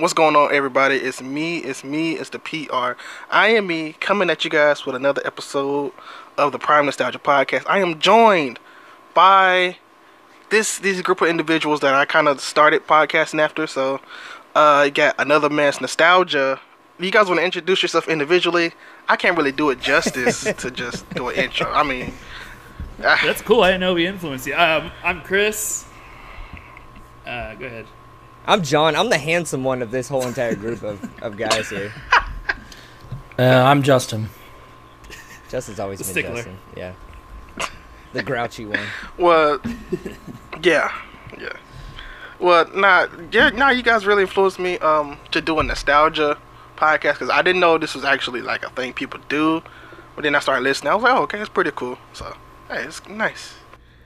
What's going on, everybody? It's me, it's me, it's the PR. I am me coming at you guys with another episode of the Prime Nostalgia Podcast. I am joined by this these group of individuals that I kind of started podcasting after. So, uh, you got another man's nostalgia. You guys want to introduce yourself individually? I can't really do it justice to just do an intro. I mean, ah, That's cool. I didn't know we influenced you. Um, I'm Chris. Uh, go ahead. I'm John. I'm the handsome one of this whole entire group of, of guys here. Uh, I'm Justin. Justin's always The been stickler. Justin. Yeah. The grouchy one. Well, yeah, yeah. Well, nah, yeah, nah. You guys really influenced me um to do a nostalgia podcast because I didn't know this was actually like a thing people do. But then I started listening. I was like, oh, okay, it's pretty cool. So, hey, it's nice.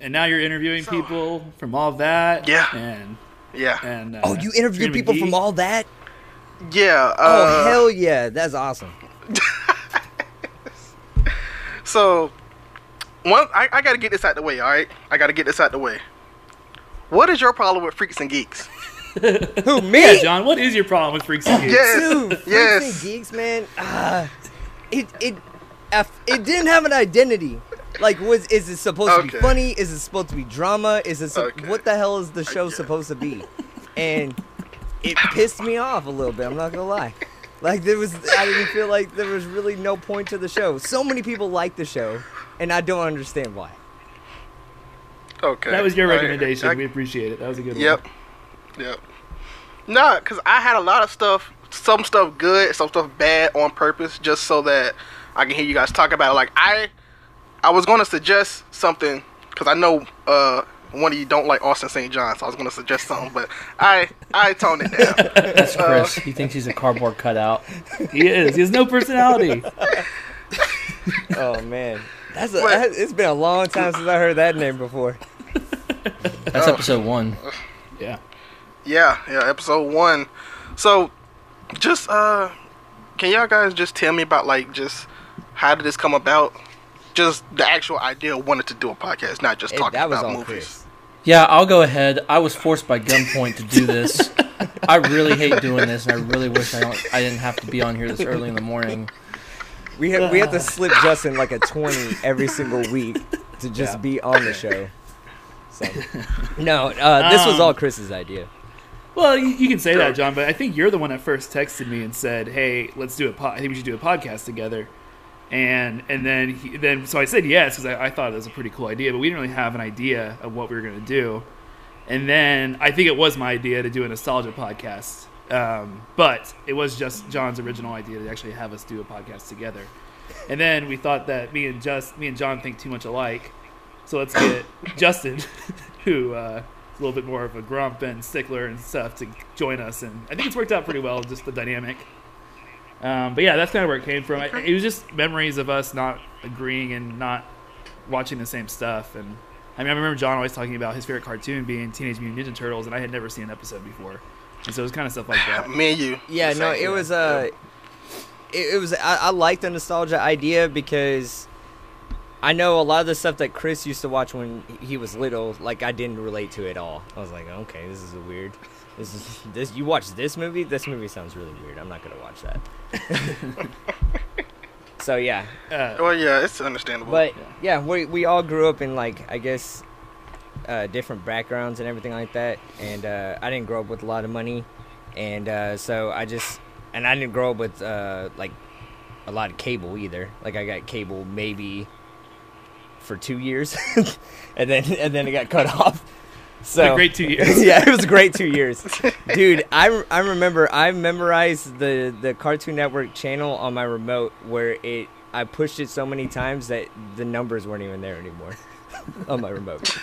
And now you're interviewing So- people from all that. Yeah. And Yeah, and uh, Oh, you interview Trina people McGee. from all that? yeah. Uh, Oh, hell yeah. That's awesome. So, one, I, I got to get this out the way. All right, I got to get this out the way. What is your problem with freaks and geeks? Who, me? Yeah, John. What is your problem with freaks and geeks? Yes, Dude, Freaks yes. and Geeks, man. Ah, it, it, it didn't have an identity. Like, was is it supposed to be funny? Is it supposed to be drama? Is it so- Okay. what the hell is the show supposed to be? And it pissed me off a little bit. I'm not gonna lie. Like there was, I didn't feel like there was really no point to the show. So many people like the show, and I don't understand why. Okay, That was your all right. recommendation. I- we appreciate it. That was a good Yep. one. Yep. Yep. Nah, cause I had a lot of stuff, some stuff good, some stuff bad on purpose, just so that I can hear you guys talk about it. Like I, I was gonna suggest something, cause I know uh one of you don't like Austin St. John, so I was gonna suggest something, but I I toned it down. That's Chris. he thinks he's a cardboard cutout. He is. He has no personality. Oh man, that's a, What? that, it's been a long time since I heard that name before. That's episode one. yeah. yeah, yeah, episode one. So, just uh, can y'all guys just tell me about like just how did this come about? Just the actual idea of wanting to do a podcast, not just It- talking that was about movies. Chris. Yeah, I'll go ahead. I was forced by gunpoint to do this. I really hate doing this, and I really wish I don't. I didn't have to be on here this early in the morning. We have, we have to slip Justin like a twenty every single week to just Yeah. be on the show. So no, uh, this was Um, all Chris's idea. Well, you, you can say Sure. that, John, but I think you're the one that first texted me and said, "Hey, let's do a pod. I think we should do a podcast together." And and then he, then so I said yes because I, I thought it was a pretty cool idea, but we didn't really have an idea of what we were going to do. And then I think it was my idea to do a nostalgia podcast, um, but it was just John's original idea to actually have us do a podcast together. And then we thought that me and just me and John think too much alike, so let's get Justin, who uh, is a little bit more of a grump and stickler and stuff, to join us. And I think it's worked out pretty well, just the dynamic. Um, but yeah, that's kind of where it came from. I, it was just memories of us not agreeing and not watching the same stuff. And I mean, I remember John always talking about his favorite cartoon being Teenage Mutant Ninja Turtles, and I had never seen an episode before. And so it was kind of stuff like that. Me and you. Yeah, no, it was uh, it, it was I, I like the nostalgia idea because I know a lot of the stuff that Chris used to watch when he was little, like I didn't relate to at all. I was like, okay, this is a weird. This is this. You watch this movie? This movie sounds really weird. I'm not gonna watch that. so yeah, Uh, Well, yeah, it's understandable. but yeah, we we all grew up in like I guess uh, different backgrounds and everything like that. And uh, I didn't grow up with a lot of money, and uh, so I just and I didn't grow up with uh, like a lot of cable either. Like I got cable maybe for two years, and then and then it got cut off. it's So a great two years. yeah, it was a great two years, dude. I, I remember I memorized the the Cartoon Network channel on my remote where it I pushed it so many times that the numbers weren't even there anymore on my remote.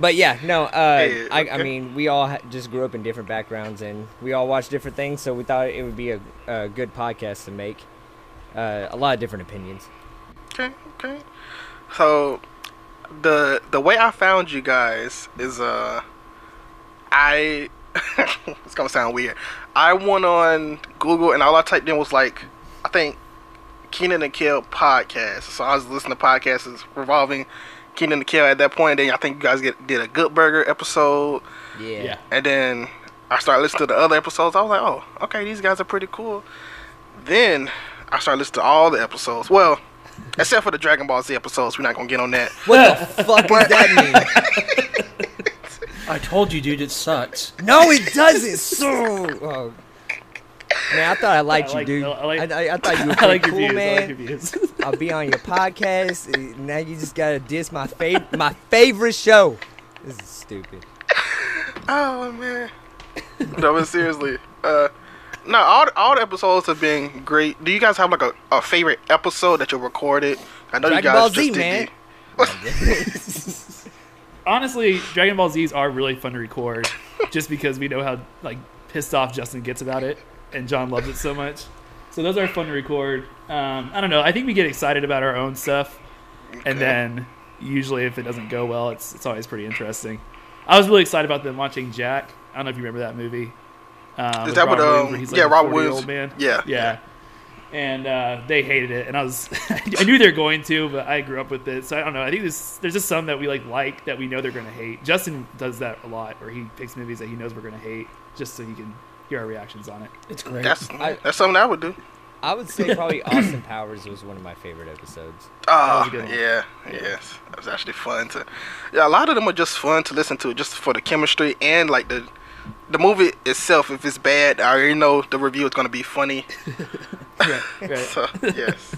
But yeah, no. Uh, Hey, I, I mean, we all ha- just grew up in different backgrounds and we all watch different things, so we thought it would be a, a good podcast to make. Uh, a lot of different opinions. Okay, okay. So the the way I found you guys is uh I it's gonna sound weird. I went on Google and all I typed in was like I think Kenan and Kel podcast. So I was listening to podcasts revolving Kenan and Kel at that point. And then I think you guys get, did a Good Burger episode, Yeah. Yeah. and then I started listening to the other episodes. I was like, oh, okay, these guys are pretty cool. Then I started listening to all the episodes. Well, except for the Dragon Ball Z episodes. We're not gonna get on that. What the fuck does that mean? I told you, dude, it sucks. No, it doesn't. So, oh. man, I thought I liked I like- you, dude. I I, like- I, I thought you were I pretty like your cool, views. I man. like your views. I'll be on your podcast. Now you just gotta diss my favorite, my favorite show. This is stupid. Oh man. no, but seriously. Uh, no, all all the episodes have been great. Do you guys have like a, a favorite episode that you recorded? I know Dragon you guys Ball just Z, did man. the- Honestly, Dragon Ball Z's are really fun to record, just because we know how like pissed off Justin gets about it, and John loves it so much. So those are fun to record. Um, I don't know. I think we get excited about our own stuff, and then usually if it doesn't go well, it's it's always pretty interesting. I was really excited about them watching Jack. I don't know if you remember that movie. Um, Is that what, Robin Williams, um, where he's yeah, Rob Robin 40-year-old Williams- man. yeah. yeah. And uh, they hated it, and I was I knew they were going to, but I grew up with it, so I don't know. I think there's there's just some that we like like that we know they're going to hate. Justin does that a lot, where he picks movies that he knows we're going to hate, just so he can hear our reactions on it. It's great. That's I- that's something I would do. I would say probably Austin Powers was one of my favorite episodes. Oh, was a yeah, yes. It was actually fun to. Yeah, a lot of them are just fun to listen to, just for the chemistry and like the the movie itself. If it's bad, I already know the review is gonna be funny. Right, right. So yes.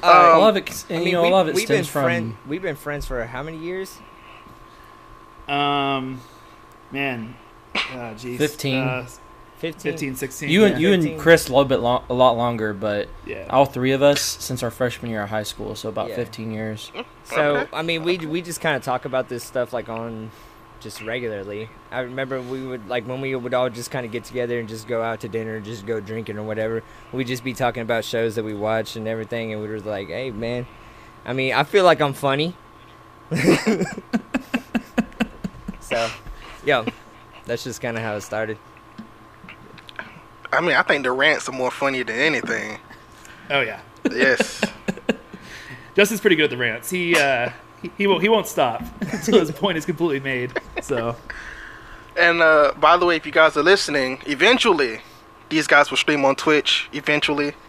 Uh, a lot of it, I mean, you know, we, a lot of it we've been stems from. friend, we've been friends for how many years? Um, man, uh, geez, 15. uh, 15? 15, 16. You and you 15. and Chris a little bit long, a lot longer, but yeah. all three of us since our freshman year of high school, so about Yeah. 15 years. So Okay. I mean, we we just kind of talk about this stuff like on just regularly. I remember we would like when we would all just kind of get together and just go out to dinner, just go drinking or whatever. We'd just be talking about shows that we watch and everything, and we were like, "Hey, man." I mean, I feel like I'm funny. so, yo, that's just kind of how it started. I mean, I think the rants are more funny than anything. Oh yeah. Yes. Justin's pretty good at the rants. He uh, he, he won't he won't stop until his point is completely made. So and uh, by the way, if you guys are listening, eventually these guys will stream on Twitch. Eventually.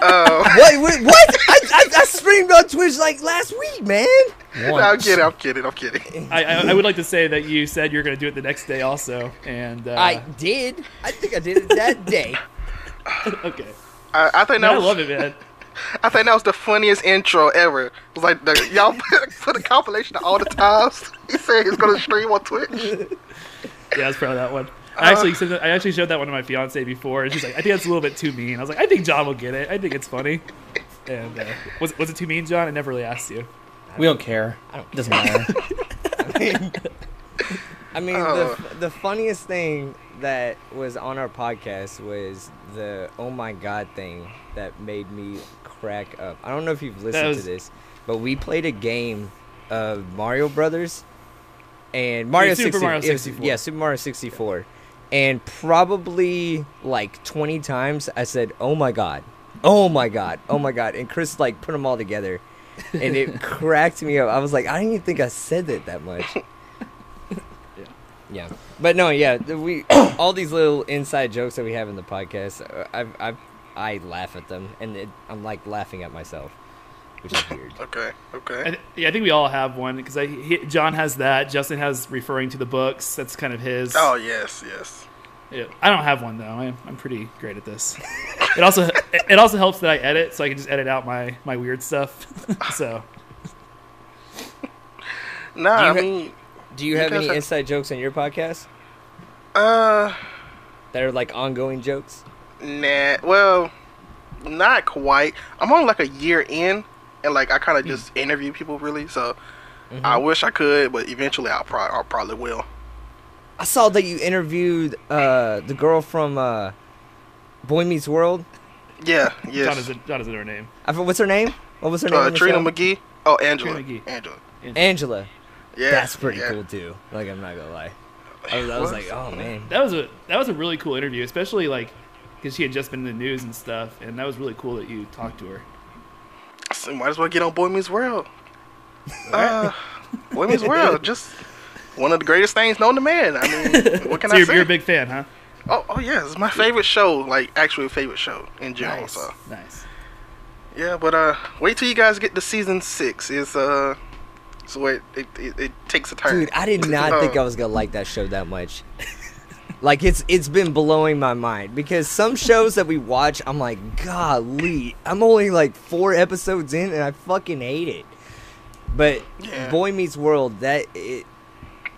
Uh, What? What? what? I, I, I streamed on Twitch like last week, man. I'm kidding. I'm kidding. I'm kidding. I, I, I would like to say that you said you're going to do it the next day also, and uh, I did. I think I did it that day. okay. I, I think No, that I was, love it, man. I think that was the funniest intro ever. It was like the, y'all put, put a compilation of all the times he said he's gonna stream on Twitch. Yeah, it's probably that one. I actually said that, I actually showed that one to my fiance before, and she's like, "I think that's a little bit too mean." I was like, "I think John will get it. I think it's funny." And uh, was was it too mean, John? I never really asked you. We don't care. I don't It doesn't matter. I mean, I mean Oh. the the funniest thing that was on our podcast was the oh my god thing that made me crack up. I don't know if you've listened was- to this, but we played a game of Mario Brothers and Mario Super 60 Mario it was- 64. yeah, Super Mario 64. And probably like 20 times I said, "Oh my god. Oh my god. Oh my god." And Chris like put them all together. and it cracked me up. I was like, I didn't even think I said it that much. yeah, but no, yeah, we all these little inside jokes that we have in the podcast. uh, I I I laugh at them, and it, I'm like laughing at myself, which is weird. Okay. I Okay. th- yeah, I think we all have one because I he, John has that. Justin has referring to the books. That's kind of his. Oh yes, yes. Yeah, I don't have one though. I'm, I'm pretty great at this. It also it it also helps that I edit, so I can just edit out my my weird stuff. so Nah, Do you I mean, Do you You have any have- inside jokes on your podcast uh, that are like ongoing jokes? Nah. Well, not quite. I'm on like a year in, and like I Hmm. kind of just interview people really. So Mm-hmm. I wish I could, but eventually I'll probably, I'll probably will. I saw that you interviewed uh, the girl from uh, Boy Meets World. Yeah. John is a, John is her name. I what's her name? What was her name? Uh, Trina show? McGee. Oh, Angela. Trina McGee. Angela. Angela. Yeah. That's pretty yeah. cool too. Like I'm not gonna lie. I was, I was like, oh man. That was a that was a really cool interview, especially like because she had just been in the news and stuff, and that was really cool that you talked to her. So might as well get on Boy Meets World. Uh, Boy Meets World. Just one of the greatest things known to man. I mean, what can so I you're, say? you're a big fan, huh? oh, oh yeah, it's my favorite show. Like actual favorite show in general. Nice. So Nice. yeah, but uh, wait till you guys get to season six. Is uh, so it it, it it takes a turn. Dude, I did not think I was gonna like that show that much. Like it's it's been blowing my mind because some shows that we watch, I'm like, golly, I'm only like four episodes in and I fucking hate it. But Yeah. Boy Meets World, that it,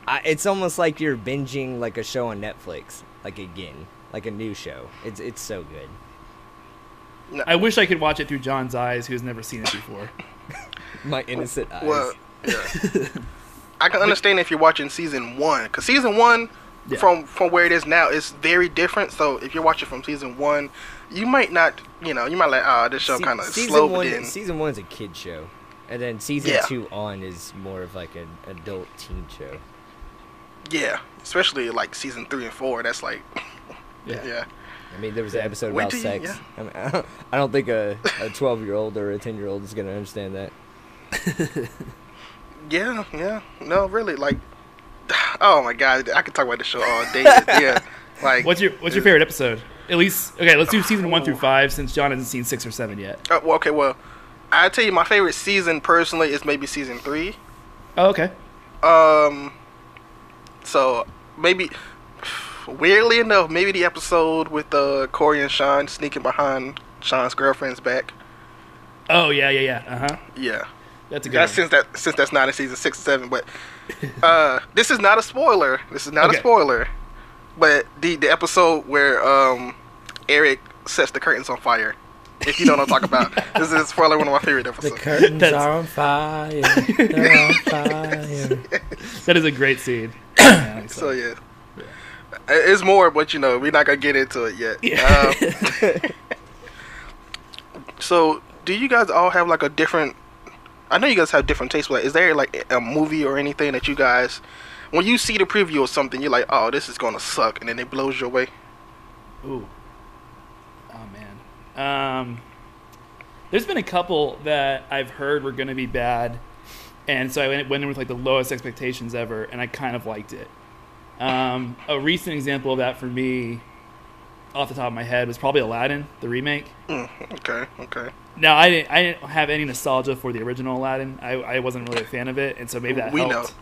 I, it's almost like you're binging like a show on Netflix, like again, like a new show. It's it's so good. I wish I could watch it through John's eyes, who's never seen it before. My innocent eyes. Well, yeah. I can understand if you're watching season one, because season one, Yeah. from from where it is now, it's very different. So if you're watching from season one, you might not, you know, you might like, ah, this show Se- kind of season slow. one. Then Season one's a kid show, and then season Yeah. two on is more of like an adult teen show. yeah, especially like season three and four. That's like, Yeah. yeah, I mean, there was an episode Wait about you- sex. yeah. I, mean, I, don't, I don't think a a twelve year old or a ten year old is gonna understand that. yeah, yeah. No, really, like, oh my god, I could talk about this show all day. yeah, like, What's your What's your favorite episode? At least, okay. Let's do season one through five, since John hasn't seen six or seven yet. uh, well, okay, well, I tell you, my favorite season personally is maybe season three. Oh, okay. Um, so maybe weirdly enough, maybe the episode with uh, Corey and Sean sneaking behind Sean's girlfriend's back. Oh yeah, yeah, yeah. Uh huh. Yeah, That's a good. that's one. since that since that's not in season six, seven. But uh, this is not a spoiler. This is not Okay. a spoiler. But the the episode where um Eric sets the curtains on fire. If you know what I'm talking about, this is probably one of my favorite episodes. The episodes. curtains That's- are on fire. They're on fire. That is a great scene. Yeah, So yeah, it's more, but you know, we're not gonna get into it yet. Um, so, do you guys all have like a different? I know you guys have different tastes, but is there like a movie or anything that you guys, when you see the preview or something, you're like, oh, this is gonna suck, and then it blows your way? Ooh. Oh man. Um, there's been a couple that I've heard were going to be bad, and so I went, went in with like the lowest expectations ever, and I kind of liked it. Um, a recent example of that for me, off the top of my head, was probably Aladdin, the remake. Mm, okay, okay. Now I didn't I didn't have any nostalgia for the original Aladdin. I, I wasn't really a fan of it, and so maybe that We know. helped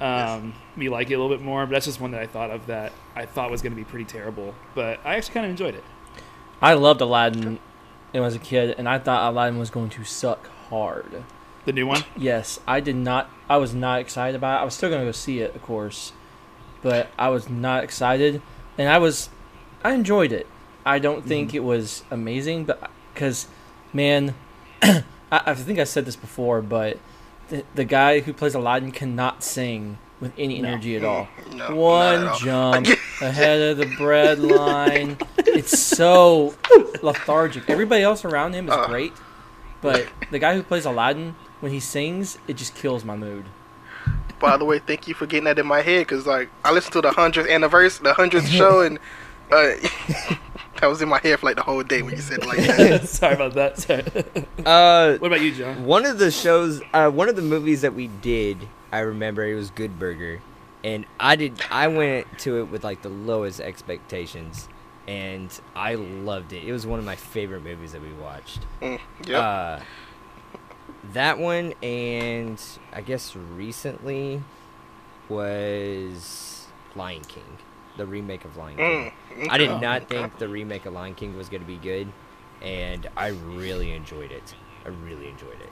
um, me like it a little bit more. But that's just one that I thought of that I thought was going to be pretty terrible, but I actually kind of enjoyed it. I loved Aladdin when I was a kid, and I thought Aladdin was going to suck hard. The new one. Yes, I did not. I was not excited about it. I was still going to go see it, of course, but I was not excited, and I was. I enjoyed it. I don't think it was amazing, but because, man, I, I think I said this before, but the, the guy who plays Aladdin cannot sing with any No. energy at all. No, not at One all. jump ahead of the bread line. It's so lethargic. Everybody else around him is Uh. great, but the guy who plays Aladdin, when he sings, it just kills my mood. By the way, thank you for getting that in my head, cause like I listened to the hundredth anniversary, the hundredth show, and uh, that was in my head for like the whole day when you said like that. Sorry about that. Sorry. Uh, what about you, John? one of the shows, uh, one of the movies that we did, I remember it was Good Burger, and I did. I went to it with like the lowest expectations, and I loved it. It was one of my favorite movies that we watched. Mm, yep. Uh, that one, and I guess recently was Lion King, the remake of Lion King. Mm, I did okay. not think the remake of Lion King was going to be good, and I really enjoyed it. I really enjoyed it.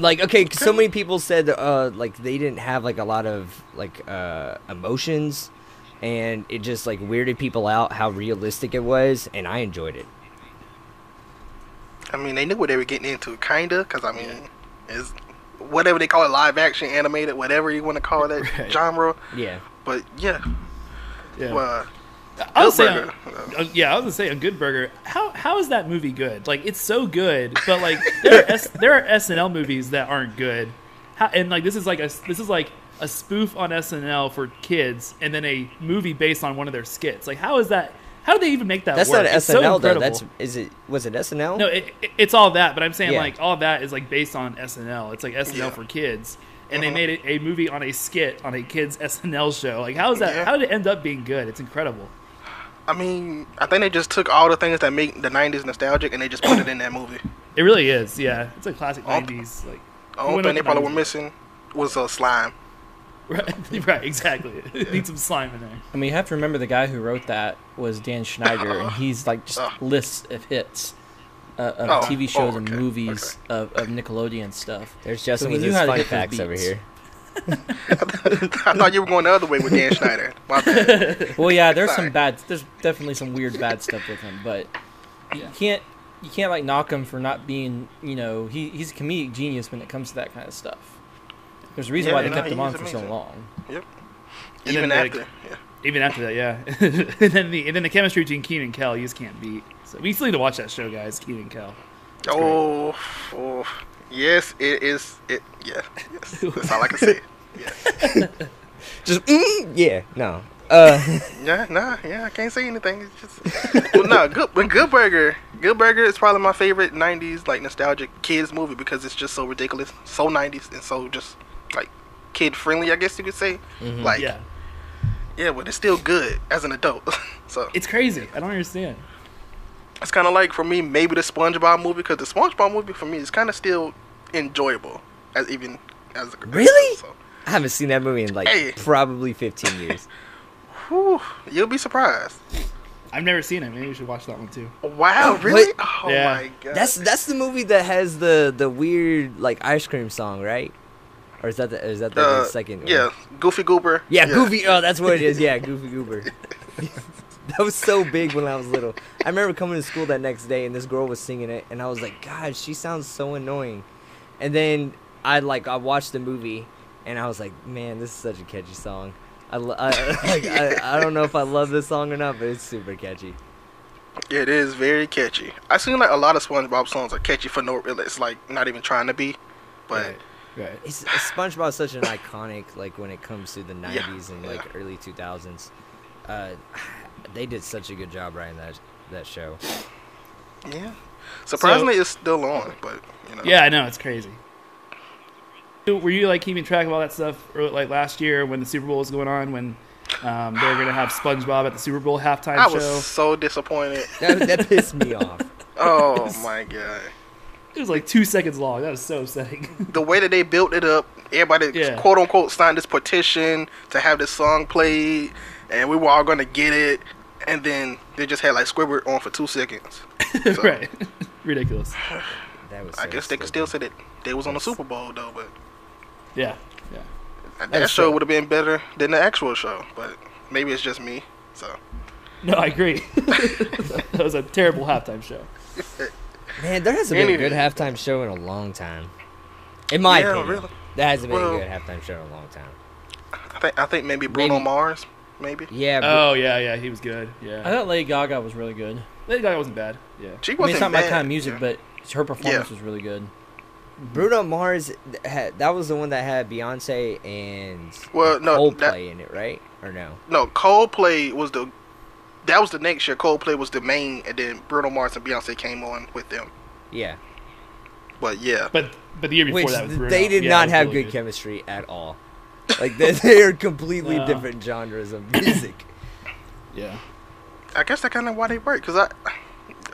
Like, okay, so many people said uh, like they didn't have like a lot of like uh, emotions, and it just like weirded people out how realistic it was, and I enjoyed it. I mean, they knew what they were getting into, kinda, cause I mean, is whatever they call it, live action, animated, whatever you want to call that Right. genre. Yeah. But yeah, Yeah. well, I was Good saying, uh, yeah, I was gonna say a Good Burger. How how is that movie good? Like it's so good, but like there are S, there are SNL movies that aren't good. How, and like this is like a this is like a spoof on SNL for kids, and then a movie based on one of their skits. Like how is that? How did they even make that That's work? not It's so SNL though. That's is it? Was it SNL? No, it, it- it's all that, but I'm saying Yeah. like all that is like based on SNL. It's like SNL Yeah. for kids, and they Mhm. made it a movie on a skit on a kids SNL show. Like, how is that? Yeah. How did it end up being good? It's incredible. I mean, I think they just took all the things that make the '90s nostalgic and they just put it in that movie. It really is. Yeah, it's a classic Oh. '90s. Like, The only thing they the probably were missing was a slime. right, right, exactly. It needs some slime in there. I mean, you have to remember the guy who wrote that was Dan Schneider, and he's like just lists of hits uh, of Oh, TV shows oh, and okay, movies of, of Nickelodeon stuff. There's Justin he with knew his how fun facts over here. I thought you were going the other way with Dan Schneider. Well, yeah, there's Sorry. some bad. There's definitely some weird bad stuff with him, but you Yeah. can't you can't like knock him for not being. You know, he he's a comedic genius when it comes to that kind of stuff. There's a reason Yeah, why they no, kept him he's on for so amazing. long. And Even then, after, like, yeah. Even after that, yeah. and then the and then the chemistry between Kenan and Kel, you just can't beat. So we still need to watch that show, guys. Kenan and Kel. Oh, oh, yes, it is. It, yeah, yes. That's all I can say. Yeah, Just mm, yeah, no. Uh, yeah, nah, yeah. I can't say anything. It's just, well, no, good. But Good Burger, Good Burger is probably my favorite '90s like nostalgic kids movie because it's just so ridiculous, so '90s, and so just like kid friendly. I guess you could say. mhm. Like, Yeah, yeah, but it's still good as an adult. so it's crazy. I don't understand. It's kind of like for me maybe the SpongeBob movie because the SpongeBob movie for me is kind of still enjoyable as even as a Really? So, I haven't seen that movie in like Hey. probably 15 years. whew, you'll be surprised. I've never seen it. Maybe you should watch that one too. Wow, really? Oh Yeah. my god. That's that's the movie that has the the weird like ice cream song, right? Or is that the is that the, the uh, second? one? yeah, Goofy Goober. Yeah, Goofy. Oh, that's what it is. Yeah, Goofy Goober. that was so big when I was little. I remember coming to school that next day and this girl was singing it, and I was like, God, she sounds so annoying. And then I like I watched the movie, and I was like, Man, this is such a catchy song. I, I, like, I, I don't know if I love this song or not, but it's super catchy. It is very catchy. I seen like a lot of SpongeBob songs are catchy for no real. It's like not even trying to be, but right, right. It's, SpongeBob's such an iconic like when it comes to the Yeah, '90s and like yeah. early 2000s. Uh, they did such a good job writing that that show. yeah. Surprisingly, it's still on, but you know. Yeah, I know it's crazy. Were you like keeping track of all that stuff, or, like last year when the Super Bowl was going on, when um, they were gonna have SpongeBob at the Super Bowl halftime I show? was so disappointed. That, that pissed me off. Oh my god. It was like two seconds long. That was so upsetting. the way that they built it up, everybody Yeah. quote unquote signed this petition to have this song played, and we were all gonna get it, and then they just had like Squidward on for two seconds. So, right, ridiculous. That was. I so guess they could still say that they was on the Super Bowl though, but Yeah, yeah. that, That show would have been better than the actual show. But maybe it's just me. So No, I agree. that was a terrible halftime show. Man, there hasn't been a good halftime show in a long time. In my yeah, opinion, really. that hasn't been Well- a good halftime show in a long time. I think I think maybe Bruno Maybe- Mars, maybe. Yeah, but Oh yeah, yeah, he was good. Yeah. I thought Lady Gaga was really good. Lady Gaga wasn't bad. Yeah, She I mean, wasn't it's not my bad, kind of music, yeah. but her performance Yeah. was really good. Bruno Mars had, that was the one that had Beyonce and Well, no, Coldplay that- in it, right? Or no? no Coldplay was the that was the next year. Coldplay was the main, and then Bruno Mars and Beyonce came on with them. Yeah, But yeah, but but the year before which that was Bruno. they did Yeah, not was have really good, chemistry at all. Like they, they are completely No. different genres of music. Yeah, I guess that's kind of why they work. Cause I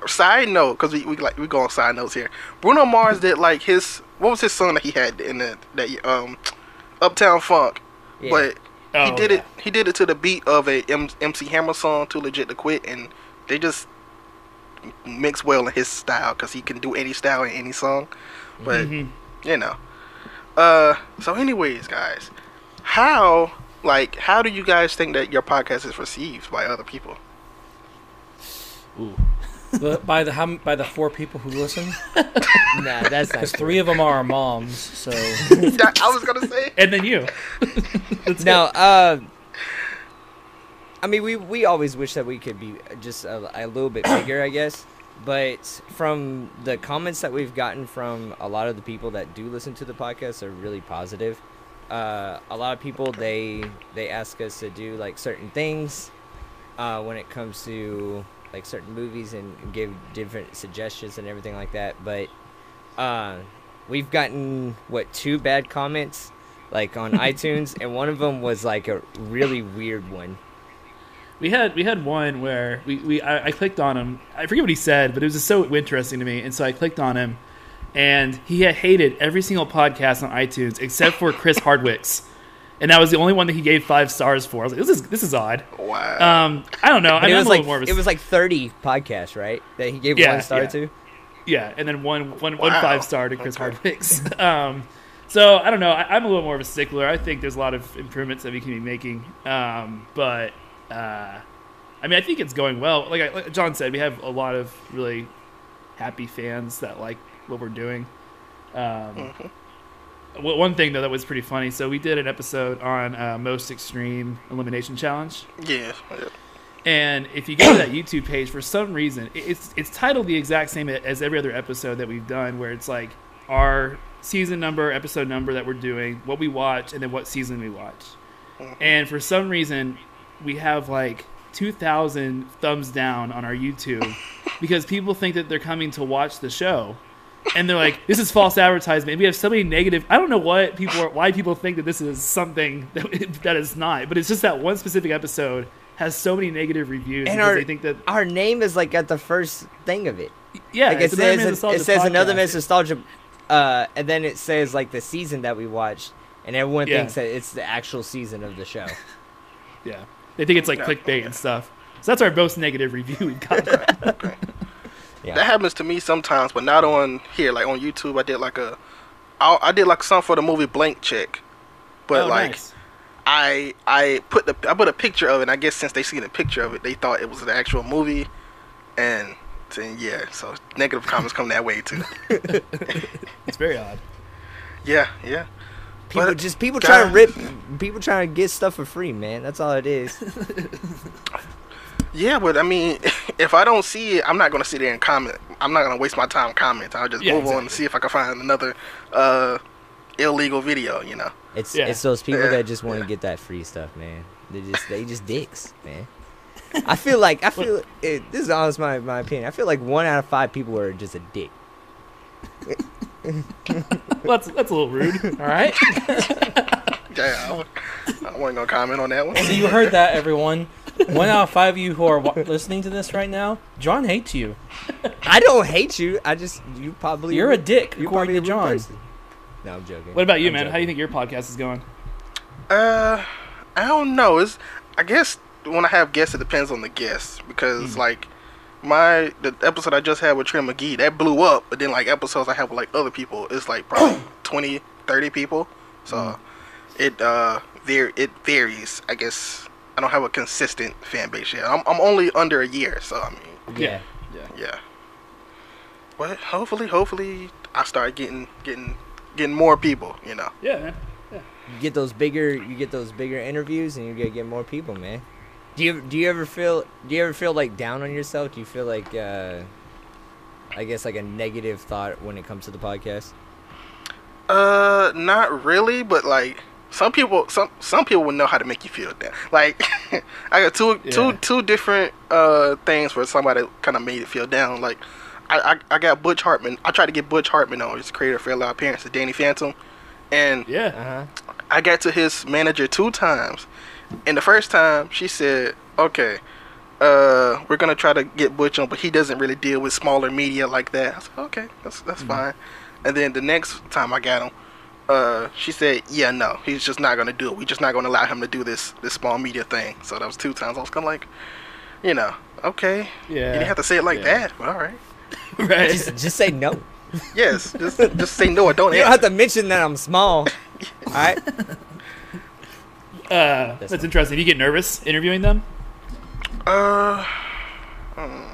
side note, cause we, we like we go on side notes here. Bruno Mars did like his what was his song that he had in the that um Uptown Funk, Yeah. but he Oh, did yeah. it he did it to the beat of a M- MC Hammer song, Too Legit to Quit, and they just mix well in his style, cause he can do any style in any song. But Mhm. you know, uh, so anyways, guys, how like how do you guys think that your podcast is received by other people? Ooh. but by the how, by the four people who listen, nah, that's because three of them are our moms. So That- I was gonna say. And then you. Now, uh, I mean, we we always wish that we could be just a, a little bit bigger, I guess. But from the comments that we've gotten from a lot of the people that do listen to the podcast are really positive. Uh, a lot of people they they ask us to do like certain things uh, when it comes to like certain movies and give different suggestions and everything like that. But uh, we've gotten what two bad comments like on iTunes, and one of them was like a really weird one. We had we had one where we, we I, I clicked on him. I forget what he said, but it was just so interesting to me, and so I clicked on him, and he had hated every single podcast on iTunes except for Chris Hardwick's, and that was the only one that he gave five stars for. I was like, this is this is odd. Wow. Um, I don't know. I And mean, it I'm was a like little more of a it was like 30 podcasts, right? That he gave Yeah, one star yeah. to. Yeah, and then one one one Wow. five star to Chris Okay. Hardwick's. um, so I don't know. I, I'm a little more of a stickler. I think there's a lot of improvements that we can be making. Um, but uh, I mean, I think it's going well. Like, I, like John said, we have a lot of really happy fans that like what we're doing. Um, w- One thing though that was pretty funny. So we did an episode on uh, most extreme elimination challenge. yeah. yeah. And if you go to that YouTube page, for some reason, it's it's titled the exact same as every other episode that we've done, where it's like our season number, episode number that we're doing, what we watch, and then what season we watch. And for some reason, we have like 2,000 thumbs down on our YouTube because people think that they're coming to watch the show. And they're like, "This is false advertisement." We have so many negative. I don't know what people are, why people think that this is something that, that is not, but it's just that one specific episode has so many negative reviews And our they think that our name is like at the first thing of it. yeah, Like it it's another says Man's it, says another podcast. man's nostalgia, uh, and then it says like the season that we watched, and everyone Yeah. thinks that it's the actual season of the show. Yeah, they think it's like clickbait and stuff. So that's our most negative review we've got. Yeah. That happens to me sometimes, but not on here. Like on YouTube, I did like a, I, I did like something for the movie Blank Check, but Oh, like nice. I I put the I put a picture of it. and I guess since they seen a picture of it, they thought it was the actual movie, and then yeah, so negative comments come that way too. it's very odd. Yeah, yeah. People But- just people trying to rip, people trying to get stuff for free, man. That's all it is. Yeah, but I mean, if I don't see it, I'm not gonna sit there and comment. I'm not gonna waste my time commenting. I'll just Yeah, move on and see if I can find another uh, illegal video. You know. It's Yeah. it's those people Yeah. that just want to get that free stuff, man. They just they just dicks, man. I feel like I feel it, this is honest my my opinion. I feel like one out of five people are just a dick. Well, that's that's a little rude. All right. Yeah, I, I wasn't gonna comment on that one. So you heard that, everyone. One out of five of you who are wa- listening to this right now, John hates you. I don't hate you. I just you probably You're a dick, you're according probably to John. person. No, I'm joking. What about you, I'm man? How do you think your podcast is going? Uh, I don't know. It's I guess when I have guests, it depends on the guest because Hmm. like my the episode I just had with Trina McGee that blew up, but then like episodes I have with like other people, it's like probably 20, 30 people. So Hmm. it uh var- it varies. I guess I don't have a consistent fan base yet. I'm I'm only under a year, so I mean Yeah. Yeah. yeah. But hopefully, hopefully I start getting getting getting more people. You know. Yeah, man. You get those bigger you get those bigger interviews and you get get more people, man. Do you do you ever feel do you ever feel like down on yourself? Do you feel like uh I guess like a negative thought when it comes to the podcast? Uh, not really, but like some people, some some people would know how to make you feel that. Like, I got two Yeah. two two different uh things where somebody kind of made it feel down. Like, I, I I got Butch Hartman. I tried to get Butch Hartman on. He's the creator of Fairly OddParents, the Danny Phantom, and Yeah. Uh-huh. I got to his manager two times. And the first time she said, "Okay, uh, we're gonna try to get Butch on, but he doesn't really deal with smaller media like that." I said, "Okay, that's that's fine." And then the next time I got him, uh, she said, "Yeah, no, he's just not gonna do it. We're just not gonna allow him to do this this small media thing." So that was two times. I was kind of like, you know, okay, Yeah. you didn't have to say it like Yeah. that, but all right. right. Just just say no. Yes, just just say no or don't You don't have to mention that I'm small. All right. Uh, that's, fine. interesting. You get nervous interviewing them? Uh, hmm.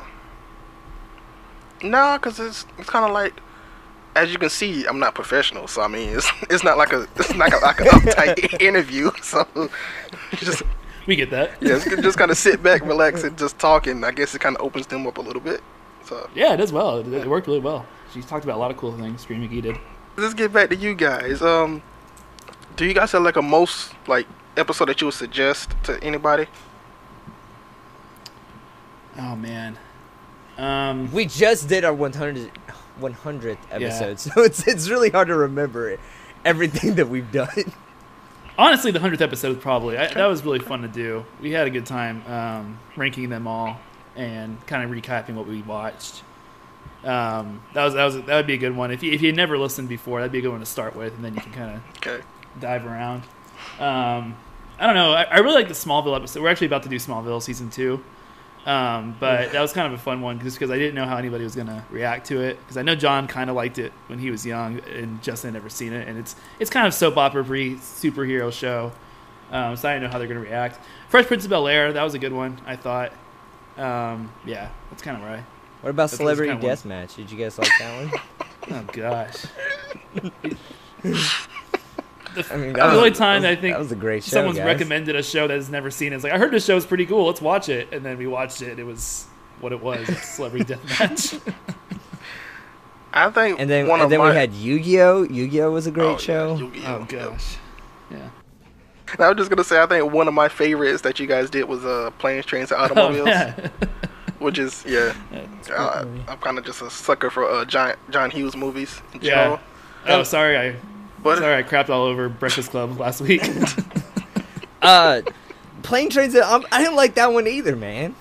nah, cause it's it's kind of like, as you can see, I'm not professional. So I mean, it's it's not like a it's not like an uptight interview. So just We get that. yeah, just, just kind of sit back, relax, and just talk. And I guess it kind of opens them up a little bit. So Yeah, it does well. It, it worked really well. She's talked about a lot of cool things. Trina McGee did. let's get back to you guys. Um, do you guys have like a most like episode that you would suggest to anybody? Oh man. Um, We just did our 100 100th episode, so it's it's really hard to remember everything that we've done. honestly, the hundredth episode probably I, that was really fun to do. We had a good time um, ranking them all and kind of recapping what we watched. Um, that was that was that would be a good one if you if you never listened before. That'd be a good one to start with, and then you can kind of Okay. dive around. Um, I don't know. I, I really like the Smallville episode. We're actually about to do Smallville season two, um, but that was kind of a fun one just because I didn't know how anybody was gonna react to it. Because I know John kind of liked it when he was young, and Justin had never seen it, and it's it's kind of soap opera pre superhero show. Um, so I didn't know how they're gonna react. Fresh Prince of Bel Air, that was a good one. I thought. Um, yeah, that's kind of right. What about That's Celebrity. Deathmatch? Did you guys like that one? Oh gosh. I mean, that The only time that I think that was a great show. someone's guys. recommended a show that has never seen it. It's like I heard this show is pretty cool. Let's watch it, and then we watched it. It was what it was: Celebrity Deathmatch. I think And then one and of then my, we had Yu-Gi-Oh. Yu-Gi-Oh was a great oh, show. Yu-Gi-Oh, oh gosh, yeah. And I was just gonna say, I think one of my favorites that you guys did was uh, planes, trains, and Oh, automobiles, yeah. which is yeah. It's a great Uh. I'm kind of just a sucker for uh, John John Hughes movies. In Yeah. general. Oh, sorry, I But sorry I crapped all over Breakfast Club last week. Uh, Plane Trains. and- um, I didn't like that one either, man.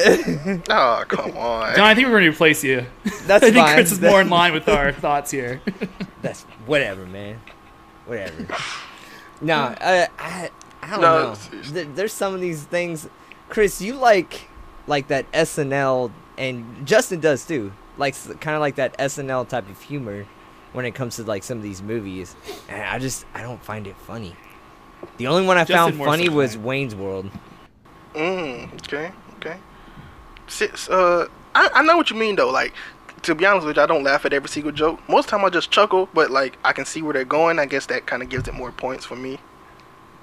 oh come on. John, I think we're going to replace you. That's I think fine. Chris is more in line with our thoughts here. That's whatever, man. Whatever. no, I, I, I don't No, know. There, there's some of these things. Chris, you like like that SNL, and Justin does too. Like kind of like that SNL type of humor when it comes to like some of these movies. And I just I don't find it funny. The only one I Justin found funny so was Wayne's World. Mm, okay, okay. Six, uh, I, I know what you mean though. Like, to be honest with you, I don't laugh at every single joke. Most time I just chuckle, but like I can see where they're going. I guess that kind of gives it more points for me.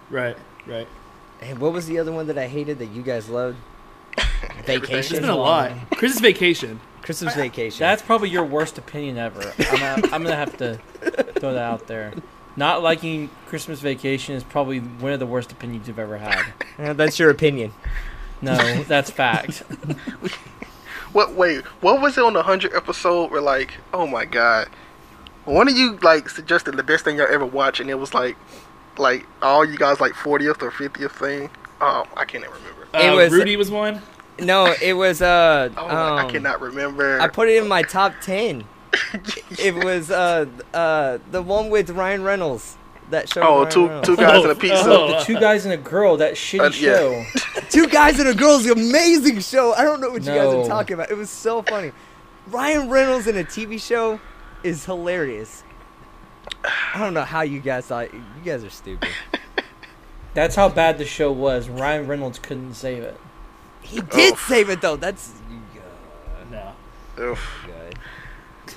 right, right. And what was the other one that I hated that you guys loved? There's Vacation. been a lot. Chris's Vacation. Christmas Vacation. That's probably your worst opinion ever. I'm gonna, I'm gonna have to throw that out there. Not liking Christmas Vacation is probably one of the worst opinions you've ever had. Uh, that's your opinion. No, that's fact. What? Wait, what was it on the hundred episode? Where like, oh my god, one of you like suggested the best thing y'all ever watched, and it was like, like all you guys like fortieth or fiftieth thing. Oh, I can't even remember. It Uh, was- Rudy was one. No, it was uh. Oh, my- I um, cannot remember. I put it in my top ten. it was uh uh the one with Ryan Reynolds. That show. Oh, two, two Ryan two Reynolds. two guys in a Oh, pizza. oh. The two guys and a girl, that shitty Uh, yeah. show. Two guys and a girl's amazing show. I don't know what you guys are talking about. It was so funny. Ryan Reynolds in a TV show is hilarious. I don't know how you guys thought. You guys are stupid. That's how bad the show was. Ryan Reynolds couldn't save it. He did Oof. save it though. That's No. Oof. good.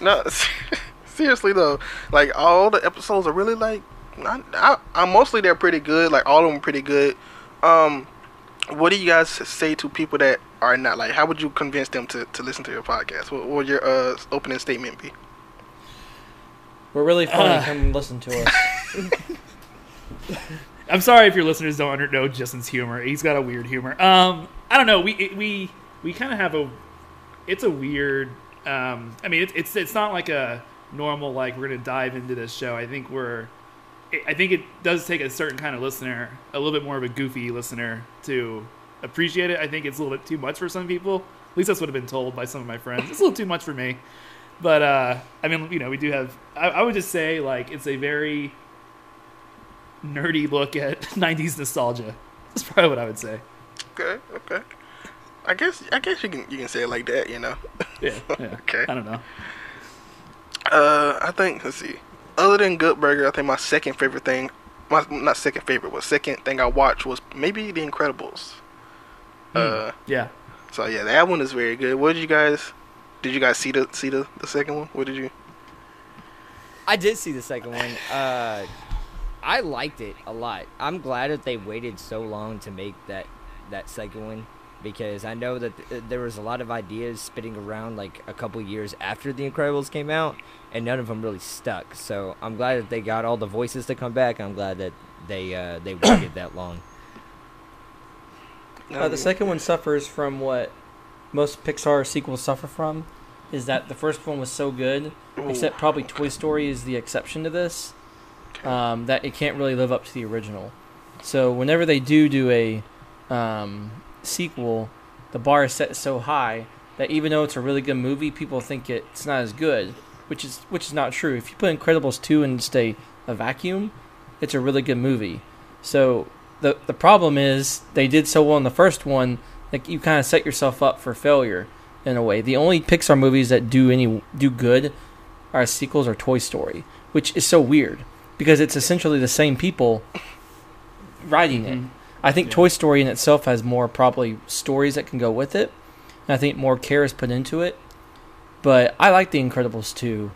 No, seriously though, like all the episodes are really like, I, I, I mostly they're pretty good. Like all of them are pretty good. Um, what do you guys say to people that are not like? How would you convince them to, to listen to your podcast? What, what would your uh opening statement be? We're really funny. Uh. Come listen to us. I'm sorry if your listeners don't under- know Justin's humor. He's got a weird humor. Um, I don't know. We we we kind of have a. It's a weird. Um, I mean, it's it's it's not like a normal like we're gonna dive into this show. I think we're. I think it does take a certain kind of listener, a little bit more of a goofy listener, to appreciate it. I think it's a little bit too much for some people. At least that's what I've been told by some of my friends. It's a little too much for me. But uh, I mean, you know, we do have. I, I would just say like it's a very nerdy look at 90s nostalgia. That's probably what I would say. Okay, okay. I guess I guess you can you can say it like that. You know. Yeah. yeah. Okay. I don't know. Uh, I think let's see. Other than Good Burger, I think my second favorite thing, my not second favorite, but second thing I watched was maybe The Incredibles. Uh, Yeah. so yeah, that one is very good. What did you guys? Did you guys see the see the, the second one? What did you? I did see the second one. Uh, I liked it a lot. I'm glad that they waited so long to make that that second one because I know that th- there was a lot of ideas spitting around like a couple years after The Incredibles came out, and none of them really stuck. So I'm glad that they got all the voices to come back. I'm glad that they uh, they waited that long. Uh, the second one suffers from what most Pixar sequels suffer from, is that the first one was so good, except probably Toy Story is the exception to this. Um, that it can't really live up to the original. So whenever they do do a um, sequel, the bar is set so high that even though it's a really good movie, people think it's not as good, which is which is not true. If you put Incredibles two in just a, a vacuum, it's a really good movie. So the the problem is they did so well in the first one that you kind of set yourself up for failure in a way. The only Pixar movies that do any do good are sequels or Toy Story, which is so weird because it's essentially the same people writing it. Mhm. I think Yeah. Toy Story in itself has more probably stories that can go with it. And I think more care is put into it. But I like The Incredibles too.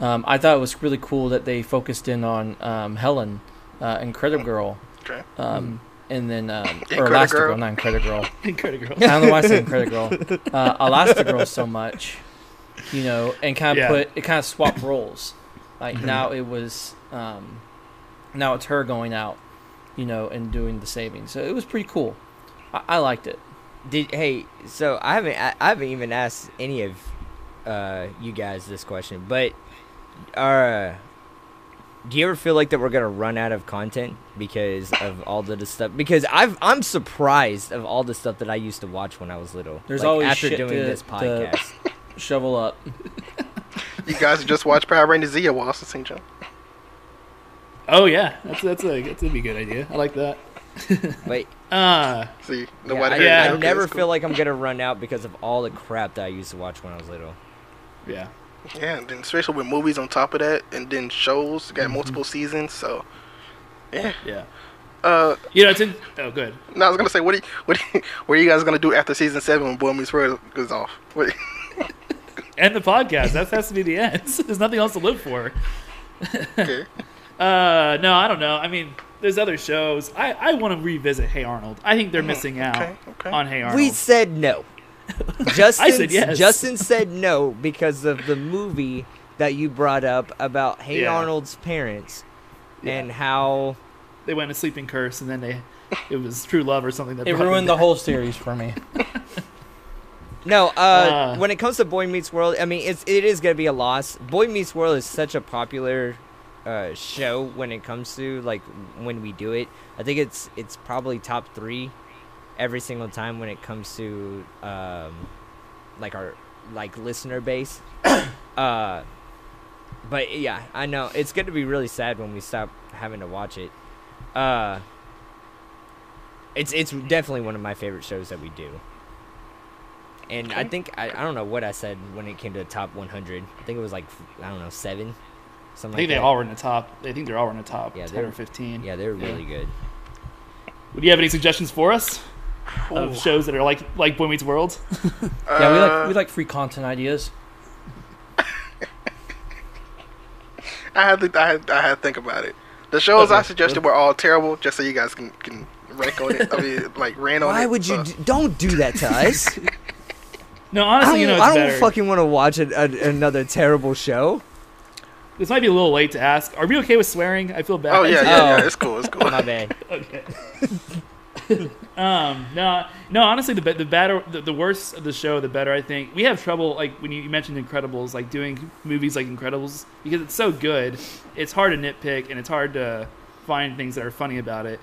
Um, I thought it was really cool that they focused in on um, Helen, uh, Incredible Girl, Okay. um, and then um, or Incredigirl? Elastigirl, not Incredible. Girl. Incredible. Girl. I don't know why I said Incredible. Girl. Uh, Elastigirl so much, you know, and kind of Yeah. put it kind of swapped roles. Like now it was, um, now it's her going out, you know, and doing the saving. So it was pretty cool. I, I liked it. Did hey? So I haven't I, I haven't even asked any of uh, you guys this question, but uh, do you ever feel like that we're gonna run out of content because of all the stuff? Because I've I'm surprised of all the stuff that I used to watch when I was little. There's Like, always after doing to- this podcast. Shovel up. You guys just watched Power Rangers Z a while since St. John. Oh yeah, that's that's a that's a be a good idea. I like that. Wait. Uh See, yeah, nobody I, yeah, I. Okay, never that's feel like I'm gonna run out because of all the crap that I used to watch when I was little. yeah. Yeah, and then especially with movies on top of that, and then shows got Mm-hmm. multiple seasons. So, yeah. Yeah. Uh, You know, it's in. Oh, good. no, I was gonna say, what do you, what, do you, what are you guys gonna do after season seven when Boy Meets World goes off? What, End the podcast. That has to be the end. There's nothing else to live for. okay. Uh, no, I don't know. I mean, there's other shows. I, I want to revisit Hey Arnold. I think they're missing out okay, okay. on Hey Arnold. We said no. Justin said yes. Justin said no because of the movie that you brought up about Hey Yeah. Arnold's parents Yeah. and how they went to Sleeping Curse, and then they it was True Love or something that It ruined the whole series for me. No, uh, Uh. when it comes to Boy Meets World, I mean, it's it is gonna be a loss. Boy Meets World is such a popular uh, show when it comes to like when we do it. I think it's it's probably top three every single time when it comes to um, like our like listener base. uh, but yeah, I know it's gonna be really sad when we stop having to watch it. Uh, it's it's definitely one of my favorite shows that we do. And I think I, I don't know what I said when it came to the top 100. I think it was like I don't know seven, Something I think like they that. all were in the top. I think they're all in the top Yeah, ten they're- or fifteen. yeah, they're Yeah. really good. Would you have any suggestions for us Ooh. of shows that are like like Boy Meets World? Yeah, we Uh, like we like free content ideas. I had to, I had, I had to think about it. The shows I suggested were all terrible, just so you guys can can rank on it. I mean, like ran on it. Why would you? so- Do, don't do that to us. No, honestly, you know, it's I don't better. fucking want to watch a, a, another terrible show. This might be a little late to ask. Are we okay with swearing? I feel bad. Oh yeah, yeah, Oh. yeah. It's cool. It's cool. My bad. okay. um, no, no. Honestly, the the better, the, the worse of the show, the better. I think we have trouble. Like when you, you mentioned Incredibles, like doing movies like Incredibles because it's so good. It's hard to nitpick and it's hard to find things that are funny about it.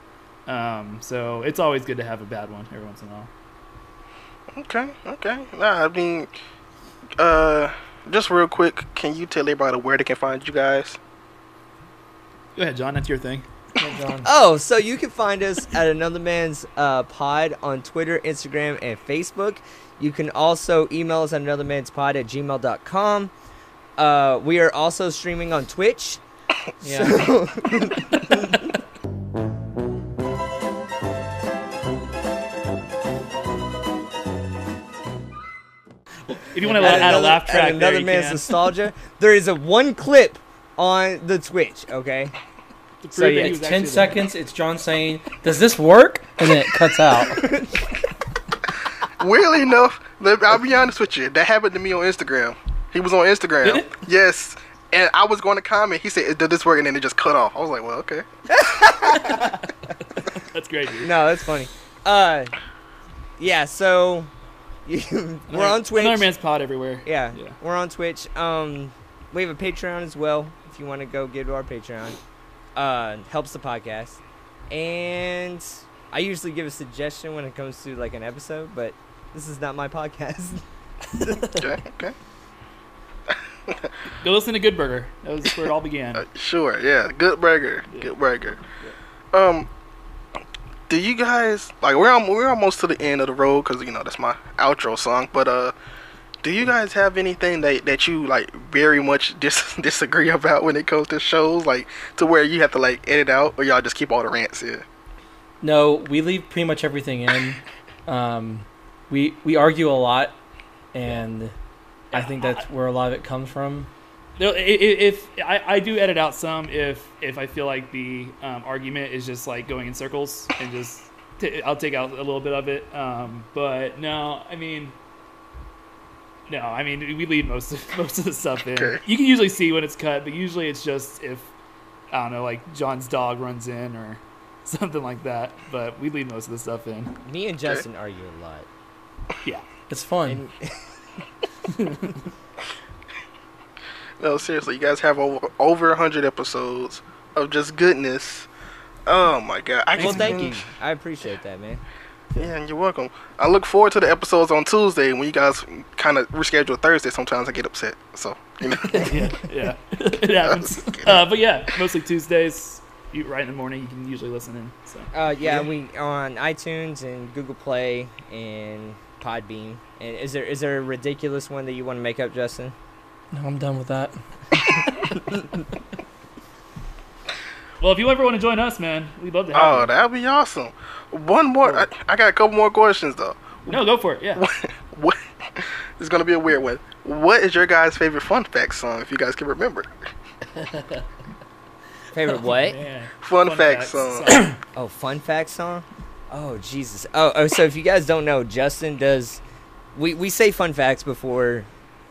Um, so it's always good to have a bad one every once in a while. Okay, okay. Nah, I mean, uh, just real quick, can you tell everybody where they can find you guys? Go ahead, John. That's your thing. Yeah, John. Oh, so you can find us at Another Man's uh, Pod on Twitter, Instagram, and Facebook. You can also email us at anothermanspod at gmail.com. Uh, we are also streaming on Twitch. Yeah. So, If you want to at add a another- laugh at track, Another you Man's can. Nostalgia. There is a one clip on the Twitch, okay? So yeah, It's ten actually there. seconds. It's John saying, "Does this work?" and then it cuts out. Weirdly enough, I'll be honest with you. That happened to me on Instagram. He was on Instagram. Yes. And I was going to comment. He said, "Did this work?" And then it just cut off. I was like, "Well, okay." That's great, dude. No, that's funny. Uh, yeah, so you, we're on Twitch. Another man's pod everywhere. Yeah, Yeah. we're on Twitch. Um, we have a Patreon as well. If you want to go get to our Patreon. uh, helps the podcast. And I usually give a suggestion when it comes to like an episode, but this is not my podcast. Okay, okay. Go listen to Good Burger. That was where it all began. Uh, sure, yeah. Good burger. Yeah. Good burger. Um, do you guys like we're al- we're almost to the end of the road because you know that's my outro song. But uh, do you guys have anything that that you like very much dis- disagree about when it comes to shows, like to where you have to like edit out, or y'all just keep all the rants in? No, we leave pretty much everything in. Um, we we argue a lot, and I think that's where a lot of it comes from. No, i- i- if I, I do edit out some if if I feel like the um, argument is just like going in circles and just t- I'll take out a little bit of it. Um, but no, I mean, no, I mean we leave most of most of the stuff in. Okay. You can usually see when it's cut, but usually it's just if I don't know, like John's dog runs in or something like that. But we leave most of the stuff in. Me and Justin argue a lot. Yeah. It's fun. And No, seriously, you guys have over over hundred episodes of just goodness. Oh my god! I well, can- thank you. I appreciate that, man. Yeah, and you're welcome. I look forward to the episodes on Tuesday when you guys kind of reschedule Thursday. Sometimes I get upset. So, you know. yeah, yeah, it happens. Uh, but yeah, mostly Tuesdays. You, right in the morning, you can usually listen in. So Uh, yeah, Yeah. we on iTunes and Google Play and Podbean. And is there is there a ridiculous one that you want to make up, Justin? No, I'm done with that. Well, if you ever want to join us, man, we'd love to have oh, you. that'd be awesome. One more. I, I got a couple more questions though. No, go for it. Yeah. What? what this is gonna be a weird one. What is your guys' favorite fun fact song? If you guys can remember, Favorite what? Man. fun, fact facts. song. Oh, fun fact song. Oh Jesus. Oh, oh. So if you guys don't know, Justin does. We we say fun facts before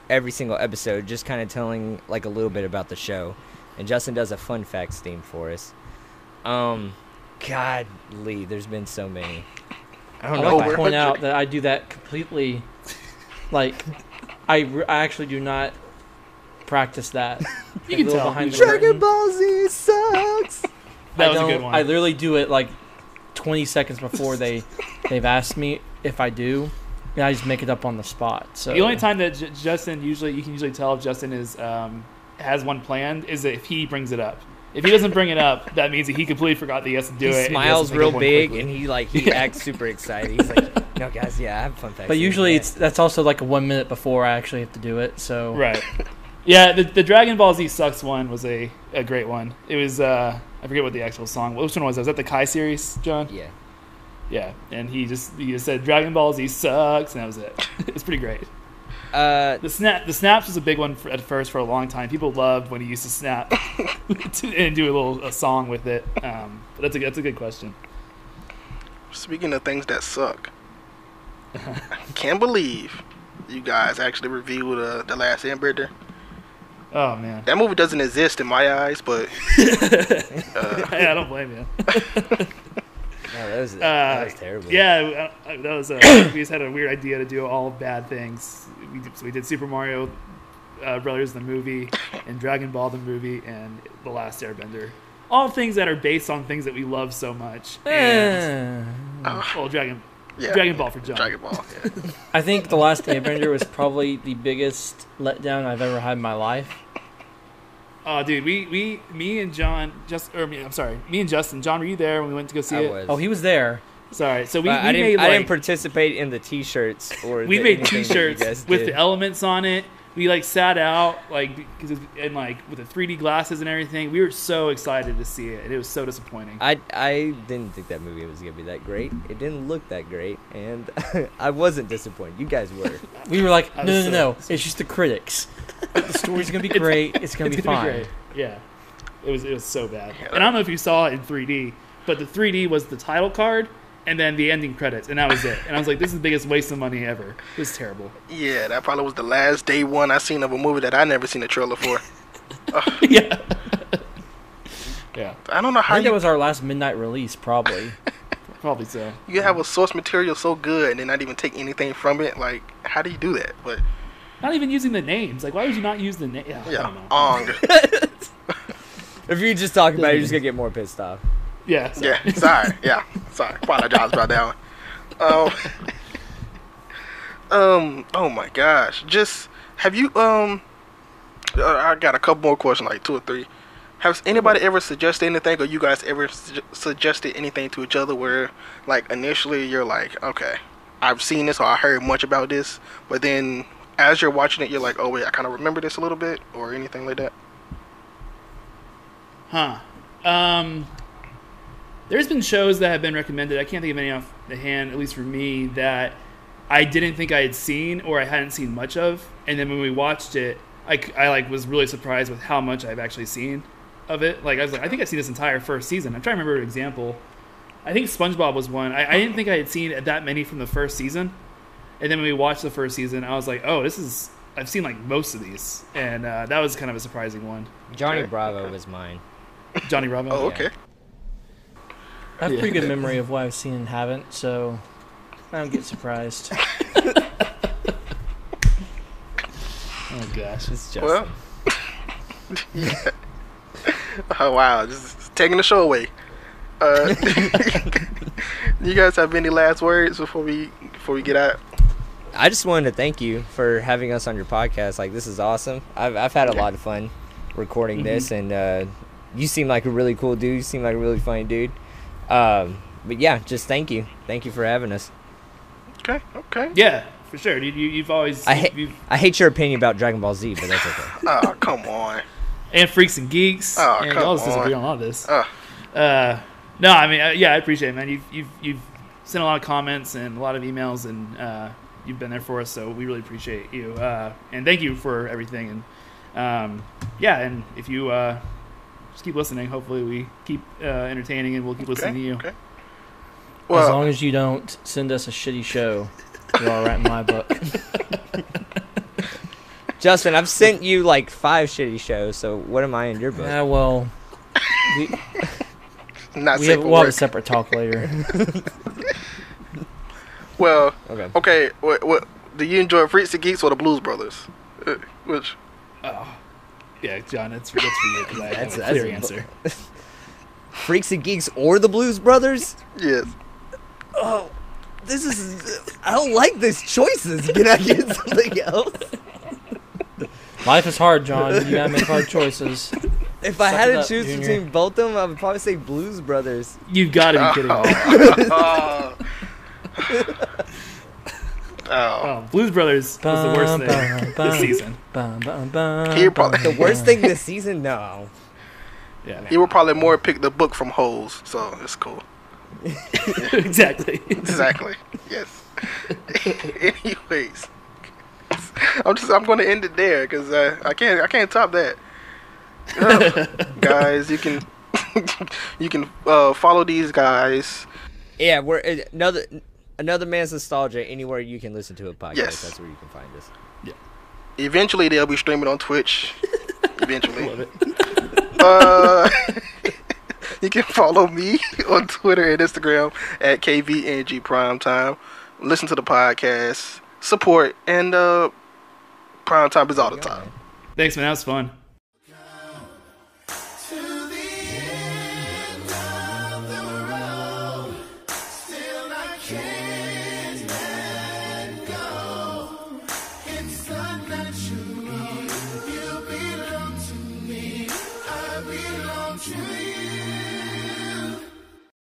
every single episode, just kind of telling like a little bit about the show, and Justin does a fun facts theme for us. Um, God, Lee, there's been so many. I I don't would know. like if to I- point out that I do that completely. Like, I, re- I actually do not practice that. You can tell. behind the Dragon Ball Z sucks. That I was a good one. I literally do it like 20 seconds before they they've asked me if I do, and I just make it up on the spot. So the only time that J- Justin usually you can usually tell if Justin is um, has one planned is if he brings it up. If he doesn't bring it up, that means that he completely forgot that he has to do he it. and has to smiles think real one big quickly. and he like he acts super excited. He's like, "No, guys, yeah, I have fun facts." But usually it's that's also like a one minute before I actually have to do it. So Right. Yeah, the, the Dragon Ball Z sucks one was a, a great one. It was uh I forget what the actual song. Which one was that? Was that the Kai series, John? yeah. Yeah, and he just he just said Dragon Ball Z sucks, and that was it. it's pretty great. Uh, The snap the snaps was a big one for, at first for a long time. People loved when he used to snap to, and do a little a song with it. Um, but that's a that's a good question. Speaking of things that suck, I can't believe you guys actually reviewed uh, the Last Airbender. Oh man, That movie doesn't exist in my eyes, but uh, I don't blame you. No, that was that Uh, was terrible. Yeah, uh, that was. Uh, we just had a weird idea to do all bad things. We did, so we did Super Mario uh, Brothers the movie, and Dragon Ball the movie, and The Last Airbender. All things that are based on things that we love so much. And, Eh, well, Dragon yeah, Dragon Ball for John. Dragon Ball. Yeah. I think the last Airbender was probably the biggest letdown I've ever had in my life. Oh, dude, we, we me and John just or me, I'm sorry, me and Justin. John, were you there when we went to go see I it? was. Oh, he was there. Sorry. So we, we I didn't. made I didn't participate in the T-shirts or. we the, made anything that you T-shirts guys with did. the elements on it. We like sat out like because and like with the 3D glasses and everything. We were so excited to see it, and it was so disappointing. I I didn't think that movie was gonna be that great. It didn't look that great, and I wasn't disappointed. You guys were. We were like, I no, no, so- no. It's just the critics. the story's gonna be great. It's gonna it's be gonna fine. be great. Yeah, it was it was so bad. And I don't know if you saw it in 3D, but the 3D was the title card and then the ending credits, and that was it. And I was like, this is the biggest waste of money ever. It was terrible. yeah, that probably was the last day one I seen of a movie that I never seen a trailer for. yeah. yeah, I don't know I how think you, that was our last midnight release, probably. probably so. you have a source material so good and then not even take anything from it. Like, how do you do that? But Not even using the names. Like, why would you not use the name? Yeah, I yeah, don't know. Ong. if you just talk about it, you're just gonna get more pissed off. Yeah. sorry. Yeah, sorry. Yeah, sorry. Apologize about that one. Um, um. Oh my gosh. Just have you um. uh, I got a couple more questions, like two or three. Has anybody ever suggested anything, or you guys ever su- suggested anything to each other where, like, initially you're like, okay, I've seen this or I heard much about this, but then as you're watching it, you're like, oh wait, I kind of remember this a little bit, or anything like that. Huh. Um, there's been shows that have been recommended. I can't think of any off the hand, at least for me, that I didn't think I had seen or I hadn't seen much of. And then when we watched it, I like was really surprised with how much I've actually seen of it. Like I was like, I think I've seen this entire first season. I'm trying to remember an example. I think SpongeBob was one. I, I didn't think I had seen that many from the first season. And then when we watched the first season, I was like, oh, this is. I've seen like most of these, and uh, that was kind of a surprising one. Johnny Okay. Bravo was mine. Johnny Bravo. Oh, okay. I have a Yeah. pretty good memory of what I've seen and haven't, so I don't get surprised. Oh gosh. It's just Well, yeah. oh wow, just taking the show away. Uh, you guys have any last words before we before we get out? I just wanted to thank you for having us on your podcast. Like this is awesome. I've I've had a lot of fun recording this, and uh, you seem like a really cool dude. You seem like a really funny dude. Um, but yeah, just thank you, thank you for having us. Okay, okay. Yeah, for sure. You, you, you've always I hate you've, I hate your opinion about Dragon Ball Z, but that's okay. Oh come on. and freaks and geeks. Oh, and come y'all just disagree on. on all this. Uh, Uh, no, I mean, uh, yeah, I appreciate it, man. You've you've you've sent a lot of comments and a lot of emails, and uh, you've been there for us. So we really appreciate you, uh, and thank you for everything. And um, yeah, and if you uh, just keep listening, hopefully we keep uh, entertaining, and we'll keep listening to you. okay. as long as you don't send us a shitty show, you're all right in my book. Justin, I've sent you like five shitty shows. So what am I in your book? Yeah, well, we, Not we have, we'll have a separate talk later. Well, Okay. okay. What, what do you enjoy, Freaks and Geeks or the Blues Brothers? Uh, which Oh, yeah, John, that's, that's for you because I That's- have a that's clear a- answer. Freaks and Geeks or the Blues Brothers? yes. Oh, this is. I don't like these choices. Can I get something else? Life is hard, John. You gotta make hard choices. If I Suck had to up, choose Junior. between both of them, I would probably say Blues Brothers. You've got to be kidding me. Oh. oh. Blues Brothers was the worst thing Bum, this season. bum, bum, bum, He probably- The worst thing this season? No. Yeah, He would probably more pick the book from Holes, so it's cool. exactly. Exactly. yes. Anyways, I'm just I'm going to end it there because uh, I can't I can't top that. Uh, guys, you can you can uh, follow these guys. Yeah, we're uh, another another man's nostalgia. Anywhere you can listen to a podcast, Yes. that's where you can find us. Yeah. Eventually, they'll be streaming on Twitch. Eventually. Love it. Uh, you can follow me on Twitter and Instagram at KVNG Primetime. Listen to the podcast, support, and uh, Primetime is all the time. Thanks, man. That was fun.